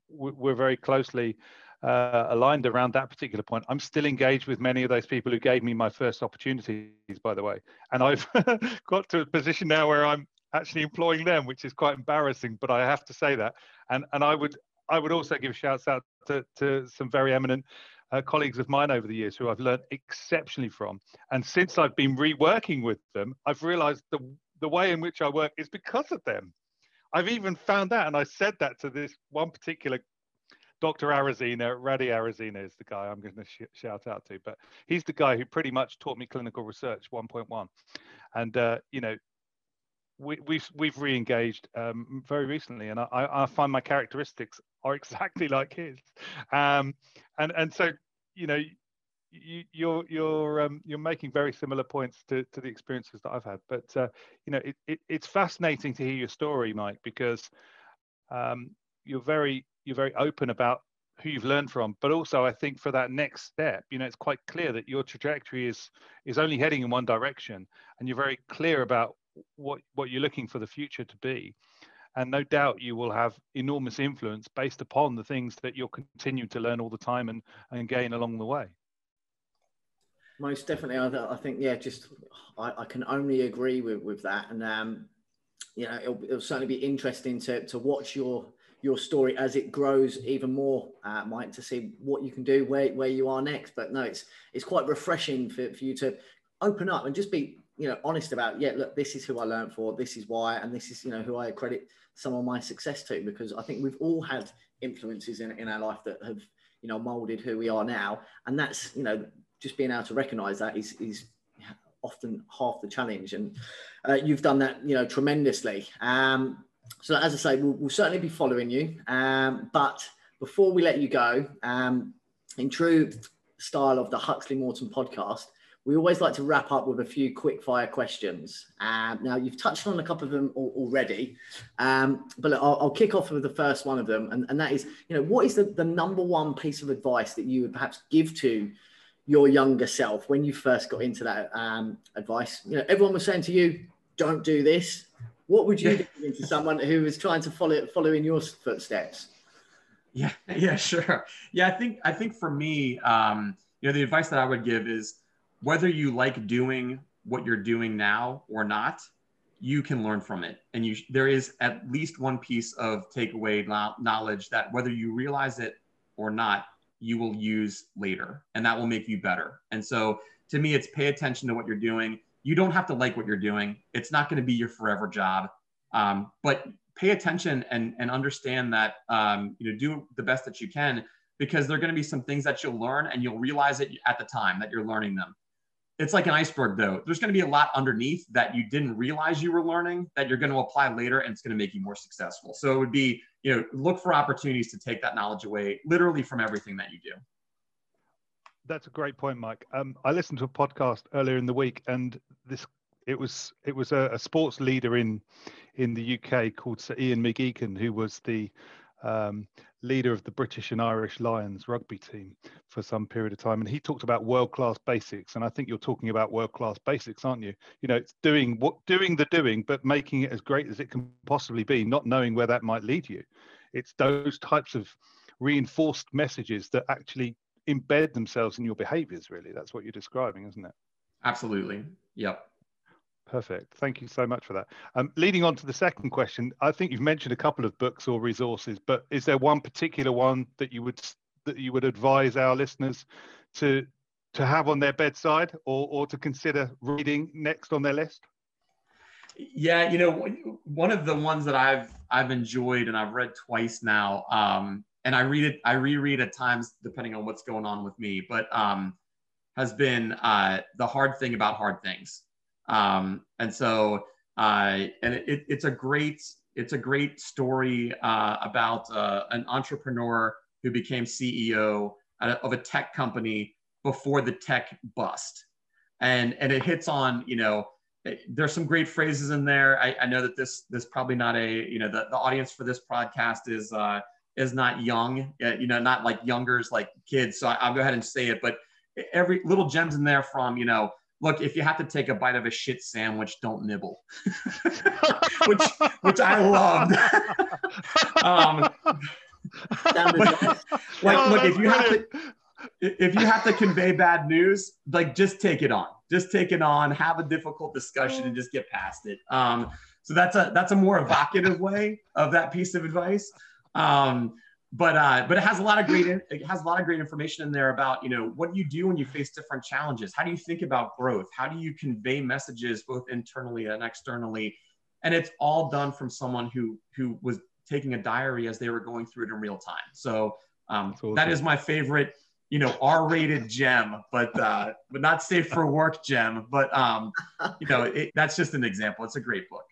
we're very closely uh, aligned around that particular point. I'm still engaged with many of those people who gave me my first opportunities, by the way. And I've got to a position now where I'm actually employing them, which is quite embarrassing, but I have to say that. And and I would I would also give shouts out to, to some very eminent uh, colleagues of mine over the years who I've learned exceptionally from. And since I've been reworking with them, I've realized the the way in which I work is because of them. I've even found that, and I said that to this one particular Dr. Arazina, Radi Arazina is the guy I'm going to sh- shout out to, but he's the guy who pretty much taught me clinical research 1.1. And, uh, you know, we, we've we've re-engaged um, very recently, and I, I find my characteristics are exactly like his, um, and and so you know you, you're you're um, you're making very similar points to, to the experiences that I've had. But uh, you know, it, it, it's fascinating to hear your story, Mike, because um, you're very you're very open about who you've learned from, but also I think for that next step, you know, it's quite clear that your trajectory is is only heading in one direction, and you're very clear about what what you're looking for the future to be. And no doubt you will have enormous influence based upon the things that you'll continue to learn all the time and, and gain along the way. Most definitely, I, I think yeah, just I, I, can only agree with with that, and um, you know, it'll, it'll certainly be interesting to to watch your your story as it grows even more, uh, Mike, to see what you can do, where where you are next. But no, it's it's quite refreshing for, for you to open up and just be you know honest about yeah look this is who i learned for this is why and this is you know who i credit some of my success to because i think we've all had influences in, in our life that have you know molded who we are now and that's you know just being able to recognize that is, is often half the challenge. And uh, you've done that, you know, tremendously. Um, so as I say, we'll, we'll certainly be following you. Um, but before we let you go, um, in true style of the Huxley Morton podcast, we always like to wrap up with a few quick fire questions. Um, now, you've touched on a couple of them already, um, but I'll, I'll, kick off with the first one of them. And, and that is, you know, what is the, the number one piece of advice that you would perhaps give to your younger self when you first got into that um, advice? You know, everyone was saying to you, "Don't do this." What would you give to someone who is trying to follow follow in your footsteps? Yeah, yeah, sure. Yeah, I think I think for me, um, you know, the advice that I would give is whether you like doing what you're doing now or not, you can learn from it, and you there is at least one piece of takeaway knowledge that whether you realize it or not, you will use later and that will make you better. And so to me, it's pay attention to what you're doing. You don't have to like what you're doing. It's not going to be your forever job. Um, but pay attention and, and understand that, um, you know, do the best that you can because there are going to be some things that you'll learn and you'll realize it at the time that you're learning them it's like an iceberg though there's going to be a lot underneath that you didn't realize you were learning that you're going to apply later and it's going to make you more successful so it would be you know look for opportunities to take that knowledge away literally from everything that you do that's a great point mike um, i listened to a podcast earlier in the week and this it was it was a, a sports leader in in the uk called sir ian mcgeechan who was the um, leader of the British and Irish Lions rugby team for some period of time, and he talked about world class basics. And I think you're talking about world class basics, aren't you? You know, it's doing what doing the doing, but making it as great as it can possibly be, not knowing where that might lead you. It's those types of reinforced messages that actually embed themselves in your behaviors. Really, that's what you're describing, isn't it? Absolutely. Yep. Perfect. Thank you so much for that. Um, leading on to the second question, I think you've mentioned a couple of books or resources, but is there one particular one that you would that you would advise our listeners to to have on their bedside or or to consider reading next on their list? Yeah, you know, one of the ones that I've I've enjoyed and I've read twice now, um, and I read it, I reread at times depending on what's going on with me, but um, has been uh, the hard thing about hard things um, and so, uh, and it, it's a great, it's a great story uh, about uh, an entrepreneur who became CEO of a tech company before the tech bust. And, and it hits on, you know, there's some great phrases in there. I, I, know that this this probably not a you know the, the audience for this podcast is uh, is not young, uh, you know, not like youngers like kids. So I, will go ahead and say it, but every little gems in there from you know look, if you have to take a bite of a shit sandwich, don't nibble, which which I loved. um, but, like, oh, look, if you have to if you have to convey bad news, like just take it on. Just take it on, have a difficult discussion, and just get past it. Um, so that's a that's a more evocative way of that piece of advice. Um, but uh, but it has a lot of great it has a lot of great information in there about you know what do you do when you face different challenges how do you think about growth how do you convey messages both internally and externally and it's all done from someone who who was taking a diary as they were going through it in real time so Um, awesome. That is my favorite, you know, R-rated gem, but uh, but not safe for work gem. But um, you know, it, that's just an example. It's a great book.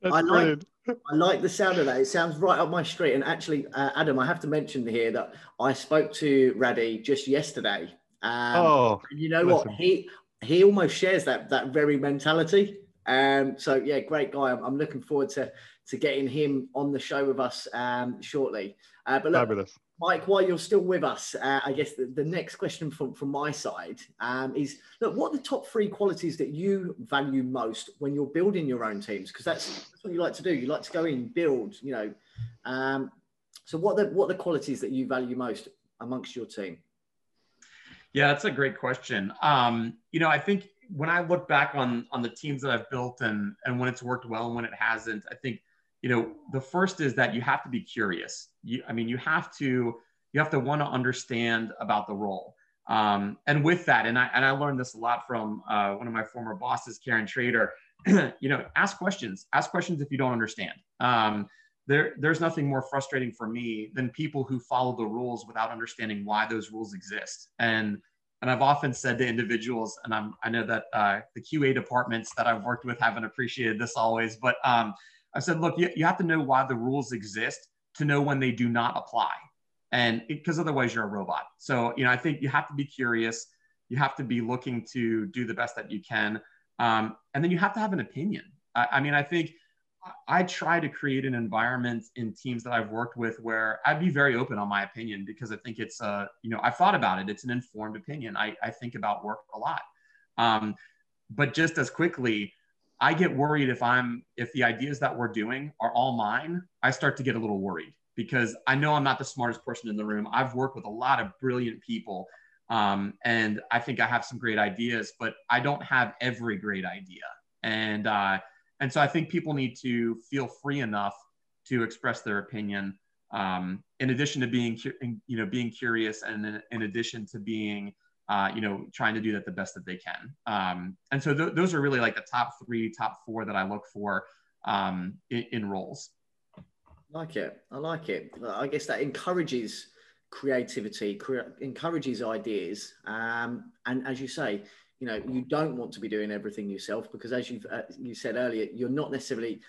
That's I like, I like the sound of that. It sounds right up my street. And actually, uh, Adam, I have to mention here that I spoke to Raddy just yesterday. Um, oh, you know listen. what? He he almost shares that that very mentality. Um, so yeah, great guy. I'm, I'm, looking forward to to getting him on the show with us um, shortly. Uh, but look, Fabulous. Mike, while you're still with us, uh, I guess the, the, next question from, from my side um, is look, what are the top three qualities that you value most when you're building your own teams? Because that's, that's what you like to do. You like to go in, build, you know. Um, so what are the, what are the qualities that you value most amongst your team? Yeah, that's a great question. Um, you know, I think when I look back on on the teams that I've built and and when it's worked well and when it hasn't, I think you know the first is that you have to be curious. You, i mean you have to you have to want to understand about the role. Um, and with that and i and i learned this a lot from uh, one of my former bosses karen trader you know ask questions. Ask questions if you don't understand. Um, there, there's nothing more frustrating for me than people who follow the rules without understanding why those rules exist. And and I've often said to individuals, and I'm, I know that uh, the QA departments that I've worked with haven't appreciated this always, but um, I said, look, you, you have to know why the rules exist to know when they do not apply. And because otherwise you're a robot. So, you know, I think you have to be curious. You have to be looking to do the best that you can. Um, and then you have to have an opinion. I, I mean, I think I try to create an environment in teams that I've worked with where I'd be very open on my opinion because I think it's, uh, you know, I've thought about it. It's an informed opinion. I, I think about work a lot. Um, but just as quickly, I get worried if I'm if the ideas that we're doing are all mine, I start to get a little worried because I know I'm not the smartest person in the room. I've worked with a lot of brilliant people, um, and I think I have some great ideas, but I don't have every great idea. And uh, and so I think people need to feel free enough to express their opinion. Um, in addition to being, you know, being curious, and in, in addition to being uh, you know, trying to do that the best that they can. Um, and so th- those are really like the top three, top four that I look for um, in, in roles. Like it. I like it. I guess that encourages creativity, cre- encourages ideas. Um, and as you say, you know, you don't want to be doing everything yourself because, as you've uh, you said earlier, you're not necessarily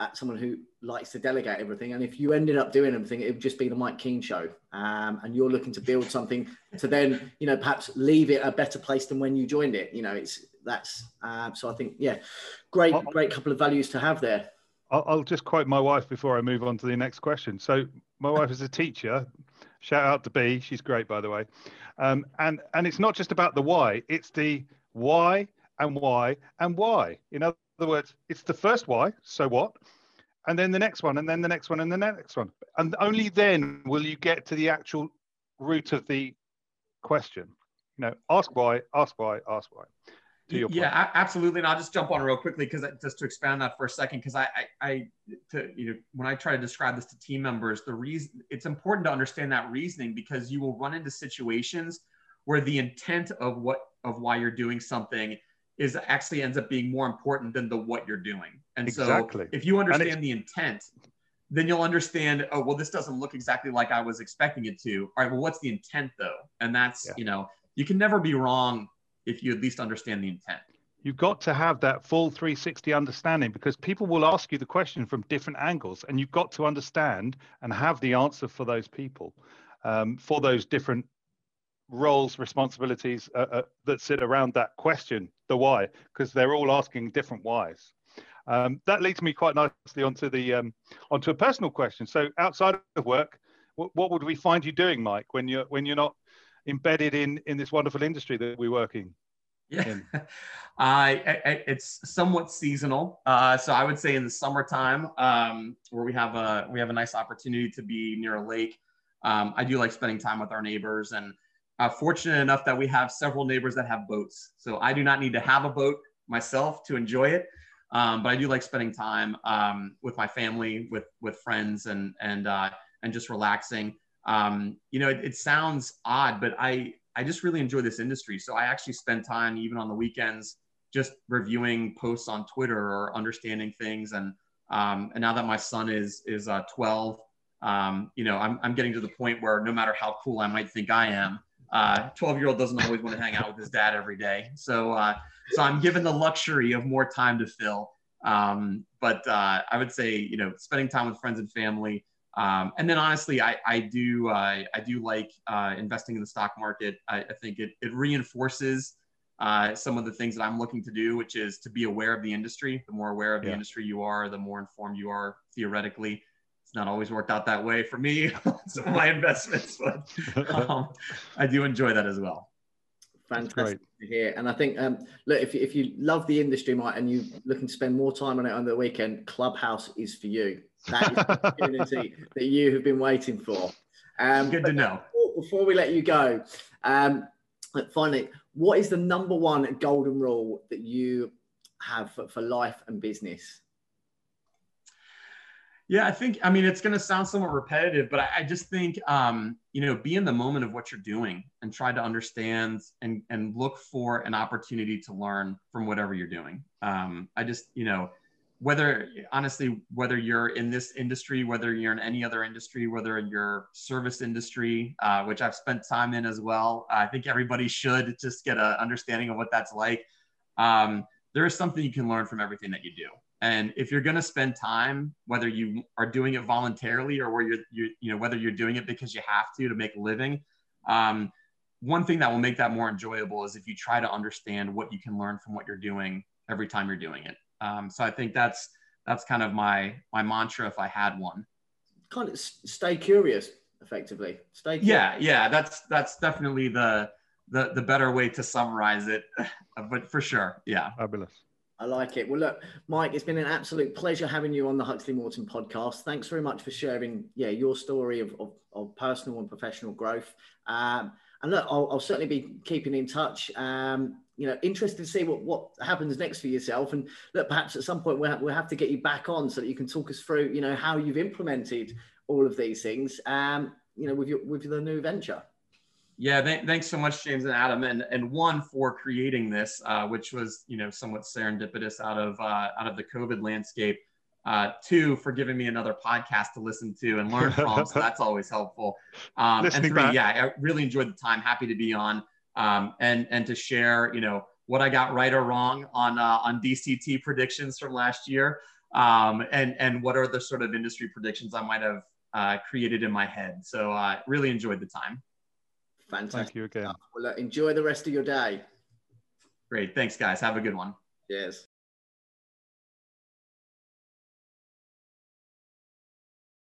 at someone who likes to delegate everything. And if you ended up doing everything, it would just be the Mike Keens show. Um, and you're looking to build something to then, you know, perhaps leave it a better place than when you joined it. You know, it's that's uh, so I think, yeah, great, great couple of values to have there. I'll, I'll just quote my wife before I move on to the next question. So my wife is a teacher. Shout out to B. She's great, by the way. Um, and and it's not just about the why. It's the why and why and why. In other other words, it's the first why, so what? And then the next one, and then the next one, and the next one. And only then will you get to the actual root of the question. You know, ask why, ask why, ask why. yeah, absolutely. And I'll just jump on real quickly because just to expand that for a second, because I, I, I, to, you know, when I try to describe this to team members, the reason it's important to understand that reasoning because you will run into situations where the intent of what of why you're doing something is actually ends up being more important than the what you're doing. And exactly. so if you understand the intent, then you'll understand, oh, well, this doesn't look exactly like I was expecting it to. All right, well, what's the intent though? And that's, yeah. you know, you can never be wrong if you at least understand the intent. You've got to have that full 360 understanding because people will ask you the question from different angles, and you've got to understand and have the answer for those people, um, for those different roles, responsibilities uh, uh, that sit around that question, the why, because they're all asking different whys. Um, that leads me quite nicely onto the um, onto a personal question. So, outside of work, what, what would we find you doing, Mike, when you're when you're not embedded in in this wonderful industry that we work in? Yeah, uh, it's somewhat seasonal. Uh, so I would say in the summertime, um, where we have a we have a nice opportunity to be near a lake. Um, I do like spending time with our neighbors and uh, fortunate enough that we have several neighbors that have boats. So I do not need to have a boat myself to enjoy it. Um, but I do like spending time um, with my family, with with friends, and and uh, and just relaxing. Um, you know, it, it, sounds odd, but I I just really enjoy this industry. So I actually spend time even on the weekends just reviewing posts on Twitter or understanding things. And um, and now that my son is is uh, 12, um, you know, I'm, I'm getting to the point where no matter how cool I might think I am, 12 year old doesn't always want to hang out with his dad every day. So, uh, so I'm given the luxury of more time to fill. Um, but uh, I would say, you know, spending time with friends and family. Um, and then honestly, I, I do, uh, I do like uh, investing in the stock market. I, I think it, it reinforces uh, some of the things that I'm looking to do, which is to be aware of the industry. The more aware of the yeah. industry you are, the more informed you are theoretically it's not always worked out that way for me, some of my investments, but um, I do enjoy that as well. Fantastic to hear. And I think, um, look, if, if you love the industry, Mike, and you're looking to spend more time on it on the weekend, Clubhouse is for you. That is the opportunity that you have been waiting for. Um, Good to know. Before, before, we let you go, um, finally, what is the number one golden rule that you have for, for life and business? Yeah, I think, I mean, it's going to sound somewhat repetitive, but I, I just think, um, you know, be in the moment of what you're doing and try to understand and, and look for an opportunity to learn from whatever you're doing. Um, I just, you know, whether honestly, whether you're in this industry, whether you're in any other industry, whether in your service industry, uh, which I've spent time in as well, I think everybody should just get an understanding of what that's like. Um, there is something you can learn from everything that you do. And if you're going to spend time, whether you are doing it voluntarily or where you're, you, you know, whether you're doing it because you have to to make a living, um, one thing that will make that more enjoyable is if you try to understand what you can learn from what you're doing every time you're doing it. Um, so I think that's that's kind of my my mantra if I had one. Kind of stay curious, effectively. Stay. Curious. Yeah, yeah, that's that's definitely the the the better way to summarize it, but for sure, yeah. Fabulous. I like it. Well, look, Mike, it's been an absolute pleasure having you on the Huxley Morton podcast. Thanks very much for sharing, yeah, your story of, of, of personal and professional growth. Um, and look, I'll, I'll, certainly be keeping in touch. Um, you know, interested to see what, what happens next for yourself. And look, perhaps at some point we'll have, we'll have to get you back on so that you can talk us through, you know, how you've implemented all of these things, um, you know, with your with the new venture. Yeah, th- thanks so much, James and Adam, and and one for creating this, uh, which was you know somewhat serendipitous out of uh, out of the COVID landscape. Uh, two for giving me another podcast to listen to and learn from, so that's always helpful. Um, and three, back. yeah, I really enjoyed the time. Happy to be on um, and and to share, you know, what I got right or wrong on uh, on DCT predictions from last year, um, and and what are the sort of industry predictions I might have uh, created in my head. So uh, really enjoyed the time. Fantastic. Thank you again. Well, enjoy the rest of your day. Great. Thanks, guys. Have a good one. Cheers.